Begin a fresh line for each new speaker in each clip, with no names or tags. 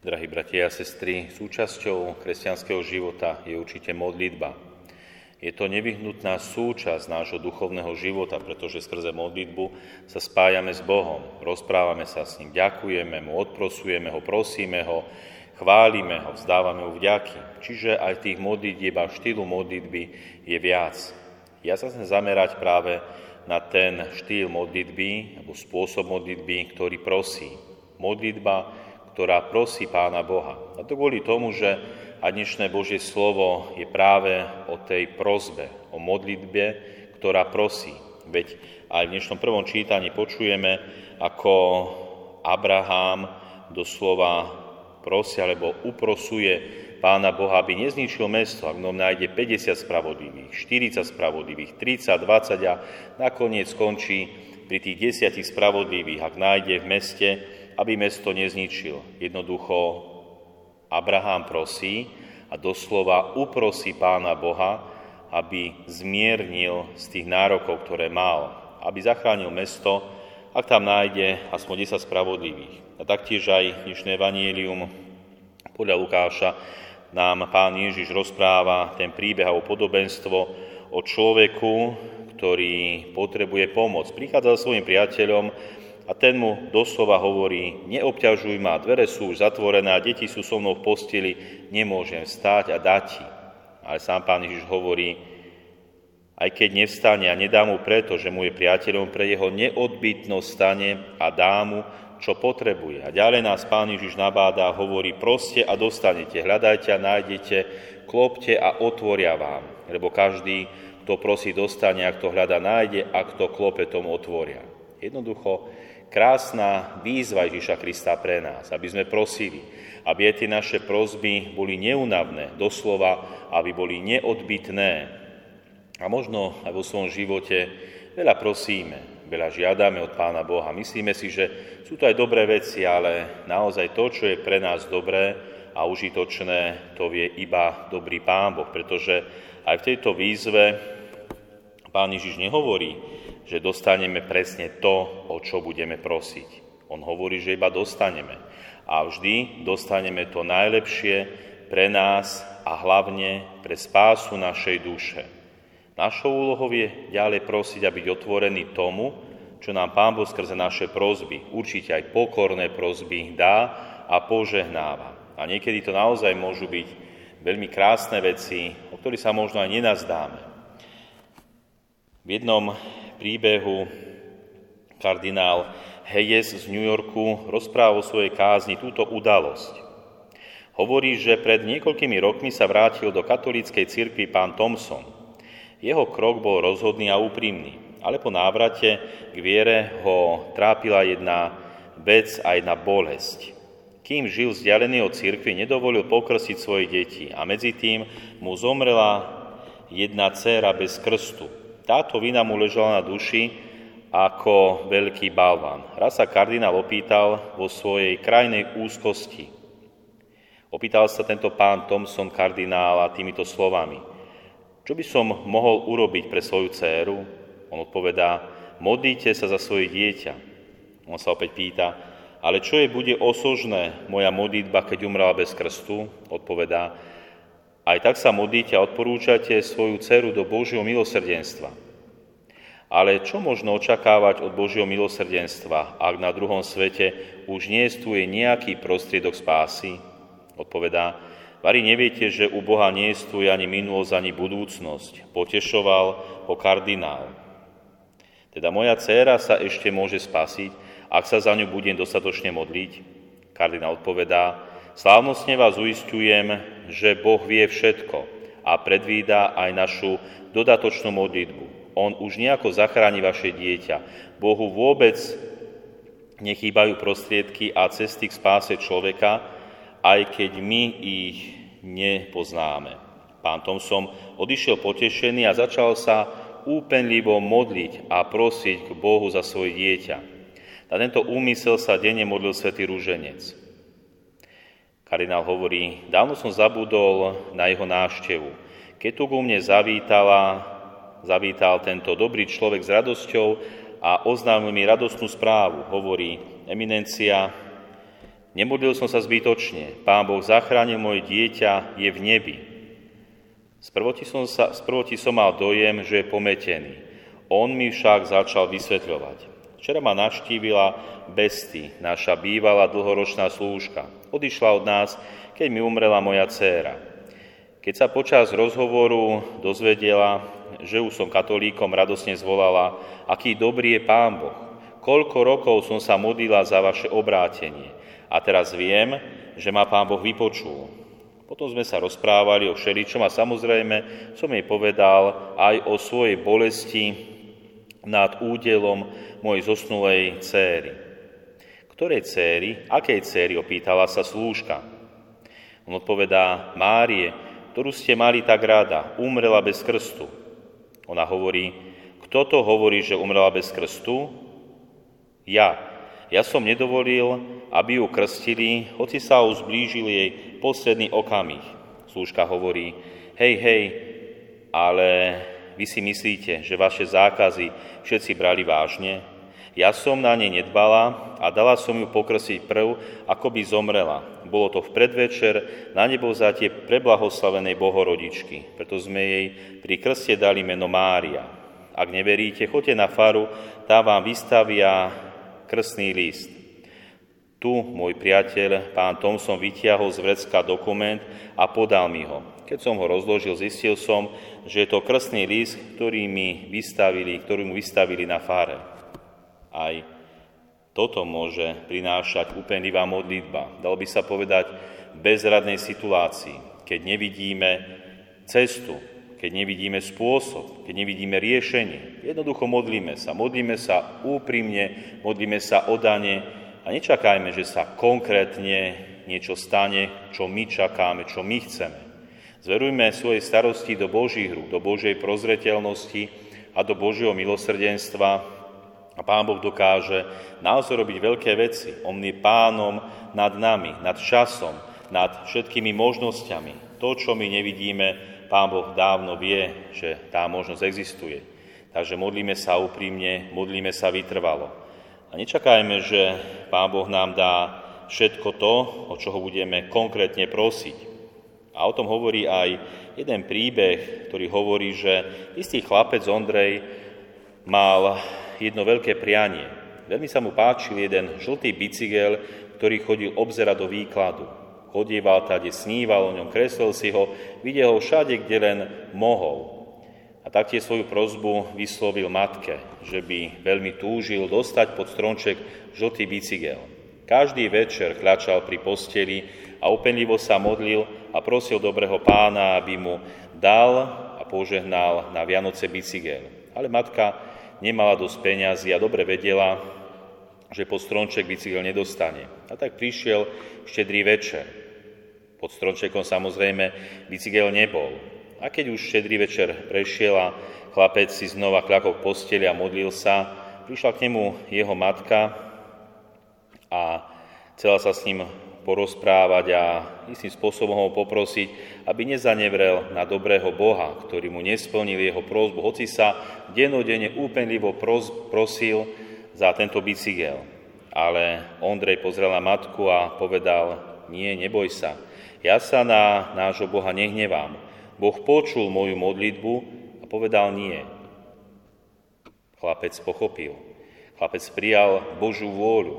Drahí bratia a sestry, súčasťou kresťanského života je určite modlitba. Je to nevyhnutná súčasť nášho duchovného života, pretože skrze modlitbu sa spájame s Bohom, rozprávame sa s ním, ďakujeme mu, odprosujeme ho, prosíme ho, chválime ho, vzdávame mu vďaky. Čiže aj tých modlitieb a štýlu modlitby je viac. Ja sa chcem zamerať práve na ten štýl modlitby, alebo spôsob modlitby, ktorý prosí. Modlitba, ktorá prosí Pána Boha. A to kvôli tomu, že a dnešné Božie slovo je práve o tej prozbe, o modlitbe, ktorá prosí. Veď aj v dnešnom prvom čítaní počujeme, ako Abraham doslova prosi alebo uprosuje Pána Boha, aby nezničil mesto, ak ňom nájde 50 spravodlivých, 40 spravodlivých, 30, 20 a nakoniec skončí pri tých desiatich spravodlivých, ak nájde v meste, aby mesto nezničil. Jednoducho Abraham prosí a doslova uprosí Pána Boha, aby zmiernil z tých nárokov, ktoré mal, aby zachránil mesto, ak tam nájde aspoň 10 spravodlivých. A taktiež aj dnešné evanielium podľa Lukáša nám pán Ježiš rozpráva ten príbeh o podobenstvo o človeku, ktorý potrebuje pomoc. Prichádza za svojim priateľom a ten mu doslova hovorí, neobťažuj ma, dvere sú už zatvorené a deti sú so mnou v posteli, nemôžem vstáť a dať ti. Ale sám pán Ježiš hovorí, aj keď nevstane a nedá mu preto, že mu je priateľom, pre jeho neodbytnosť stane a dá mu, čo potrebuje. A ďalej nás Pán Ježiš nabáda a hovorí, proste a dostanete, hľadajte a nájdete, klopte a otvoria vám. Lebo každý, kto prosí, dostane, ak to hľada, nájde, ak to klope, tomu otvoria. Jednoducho, krásna výzva Ježiša Krista pre nás, aby sme prosili, aby tie naše prosby boli neunavné, doslova, aby boli neodbitné. A možno aj vo svojom živote veľa prosíme, veľa žiadame od Pána Boha. Myslíme si, že sú to aj dobré veci, ale naozaj to, čo je pre nás dobré a užitočné, to vie iba dobrý Pán Boh, pretože aj v tejto výzve Pán Ježiš nehovorí, že dostaneme presne to, o čo budeme prosiť. On hovorí, že iba dostaneme. A vždy dostaneme to najlepšie pre nás a hlavne pre spásu našej duše. Našou úlohou je ďalej prosiť a byť otvorený tomu, čo nám Pán Boh skrze naše prozby, určite aj pokorné prozby, dá a požehnáva. A niekedy to naozaj môžu byť veľmi krásne veci, o ktorých sa možno aj nenazdáme. V jednom príbehu kardinál Hayes z New Yorku rozpráva o svojej kázni túto udalosť. Hovorí, že pred niekoľkými rokmi sa vrátil do katolíckej cirkvi pán Thompson – jeho krok bol rozhodný a úprimný, ale po návrate k viere ho trápila jedna vec a jedna bolesť. Kým žil vzdialený od cirkvi, nedovolil pokrsiť svoje deti a medzi tým mu zomrela jedna dcéra bez krstu. Táto vina mu ležala na duši ako veľký balvan. Raz sa kardinál opýtal vo svojej krajnej úzkosti. Opýtal sa tento pán Thomson kardinála týmito slovami – čo by som mohol urobiť pre svoju dceru? On odpovedá, modlíte sa za svoje dieťa. On sa opäť pýta, ale čo je bude osožné moja modlitba, keď umrela bez krstu? Odpovedá, aj tak sa modlíte a odporúčate svoju dceru do Božieho milosrdenstva. Ale čo možno očakávať od Božieho milosrdenstva, ak na druhom svete už nie je nejaký prostriedok spásy? Odpovedá, Vari neviete, že u Boha nie je ani minulosť, ani budúcnosť. Potešoval ho kardinál. Teda moja dcéra sa ešte môže spasiť, ak sa za ňu budem dostatočne modliť. Kardinál odpovedá, slávnostne vás uistujem, že Boh vie všetko a predvída aj našu dodatočnú modlitbu. On už nejako zachráni vaše dieťa. Bohu vôbec nechýbajú prostriedky a cesty k spáse človeka, aj keď my ich nepoznáme. Pán Tomsom odišiel potešený a začal sa úpenlivo modliť a prosiť k Bohu za svoje dieťa. Na tento úmysel sa denne modlil svätý Rúženec. Kardinál hovorí, dávno som zabudol na jeho návštevu. Keď tu ku mne zavítala, zavítal tento dobrý človek s radosťou a oznámil mi radostnú správu. Hovorí, eminencia, Nemodlil som sa zbytočne. Pán Boh zachránil moje dieťa, je v nebi. Sprvoti som, sa, sprvoti som mal dojem, že je pometený. On mi však začal vysvetľovať. Včera ma navštívila Besty, naša bývalá dlhoročná slúžka. Odišla od nás, keď mi umrela moja dcéra. Keď sa počas rozhovoru dozvedela, že už som katolíkom, radosne zvolala, aký dobrý je Pán Boh. Koľko rokov som sa modlila za vaše obrátenie a teraz viem, že ma Pán Boh vypočul. Potom sme sa rozprávali o všeličom a samozrejme som jej povedal aj o svojej bolesti nad údelom mojej zosnulej céry. Ktorej céry? Akej céry? Opýtala sa slúžka. On odpovedá, Márie, ktorú ste mali tak rada, umrela bez krstu. Ona hovorí, kto to hovorí, že umrela bez krstu? Ja. Ja som nedovolil, aby ju krstili, hoci sa zblížil jej posledný okamih. Slúžka hovorí, hej, hej, ale vy si myslíte, že vaše zákazy všetci brali vážne? Ja som na ne nedbala a dala som ju pokrsiť prv, ako by zomrela. Bolo to v predvečer na nebo tie preblahoslavenej bohorodičky. Preto sme jej pri krste dali meno Mária. Ak neveríte, choďte na faru, tá vám vystavia krstný list. Tu môj priateľ, pán Tomson, vytiahol z vrecka dokument a podal mi ho. Keď som ho rozložil, zistil som, že je to krstný list, ktorý, mi vystavili, ktorý mu vystavili na fáre. Aj toto môže prinášať úpenlivá modlitba. Dalo by sa povedať v bezradnej situácii, keď nevidíme cestu, keď nevidíme spôsob, keď nevidíme riešenie. Jednoducho modlíme sa. Modlíme sa úprimne, modlíme sa odane a nečakajme, že sa konkrétne niečo stane, čo my čakáme, čo my chceme. Zverujme svoje starosti do Božích rúk, do Božej prozreteľnosti a do Božieho milosrdenstva a Pán Boh dokáže naozaj robiť veľké veci. On je pánom nad nami, nad časom, nad všetkými možnosťami. To, čo my nevidíme, Pán Boh dávno vie, že tá možnosť existuje. Takže modlíme sa úprimne, modlíme sa vytrvalo. A nečakajme, že Pán Boh nám dá všetko to, o čo ho budeme konkrétne prosiť. A o tom hovorí aj jeden príbeh, ktorý hovorí, že istý chlapec Ondrej mal jedno veľké prianie. Veľmi sa mu páčil jeden žltý bicykel, ktorý chodil obzerať do výkladu chodieval tade, sníval o ňom, kreslil si ho, videl ho všade, kde len mohol. A taktiež svoju prozbu vyslovil matke, že by veľmi túžil dostať pod stronček žltý bicykel. Každý večer kľačal pri posteli a upenlivo sa modlil a prosil dobrého pána, aby mu dal a požehnal na Vianoce bicykel. Ale matka nemala dosť peňazí a dobre vedela, že pod stronček bicykel nedostane. A tak prišiel štedrý večer. Pod strončekom samozrejme bicykel nebol. A keď už štedrý večer prešiel a chlapec si znova kľakol v posteli a modlil sa, prišla k nemu jeho matka a chcela sa s ním porozprávať a istým spôsobom ho poprosiť, aby nezanevrel na dobrého Boha, ktorý mu nesplnil jeho prozbu, hoci sa denodene úpenlivo prosil, za tento bicykel. Ale Ondrej pozrel na matku a povedal, nie, neboj sa, ja sa na nášho Boha nehnevám. Boh počul moju modlitbu a povedal nie. Chlapec pochopil. Chlapec prijal Božú vôľu.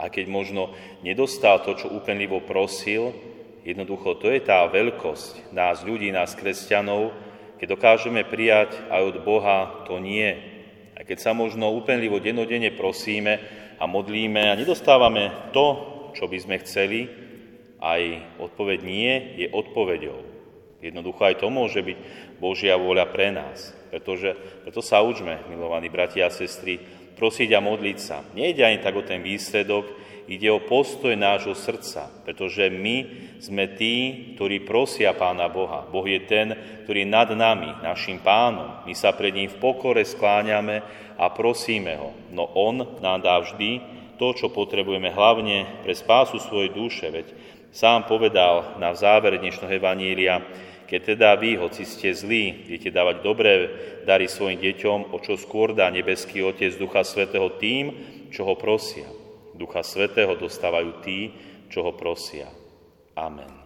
A keď možno nedostal to, čo úpenlivo prosil, jednoducho to je tá veľkosť nás ľudí, nás kresťanov, keď dokážeme prijať aj od Boha to nie, a keď sa možno úpenlivo denodene prosíme a modlíme a nedostávame to, čo by sme chceli, aj odpoveď nie je odpoveďou. Jednoducho aj to môže byť Božia vôľa pre nás. Pretože, preto sa učme, milovaní bratia a sestry, prosiť a modliť sa. Nejde ani tak o ten výsledok, ide o postoj nášho srdca, pretože my sme tí, ktorí prosia Pána Boha. Boh je ten, ktorý je nad nami, našim pánom. My sa pred ním v pokore skláňame a prosíme ho. No on nám dá vždy to, čo potrebujeme hlavne pre spásu svojej duše. Veď sám povedal na záver dnešného Evanília, keď teda vy, hoci ste zlí, viete dávať dobré dary svojim deťom, o čo skôr dá nebeský Otec Ducha Svetého tým, čo ho prosia. Ducha Svetého dostávajú tí, čo ho prosia. Amen.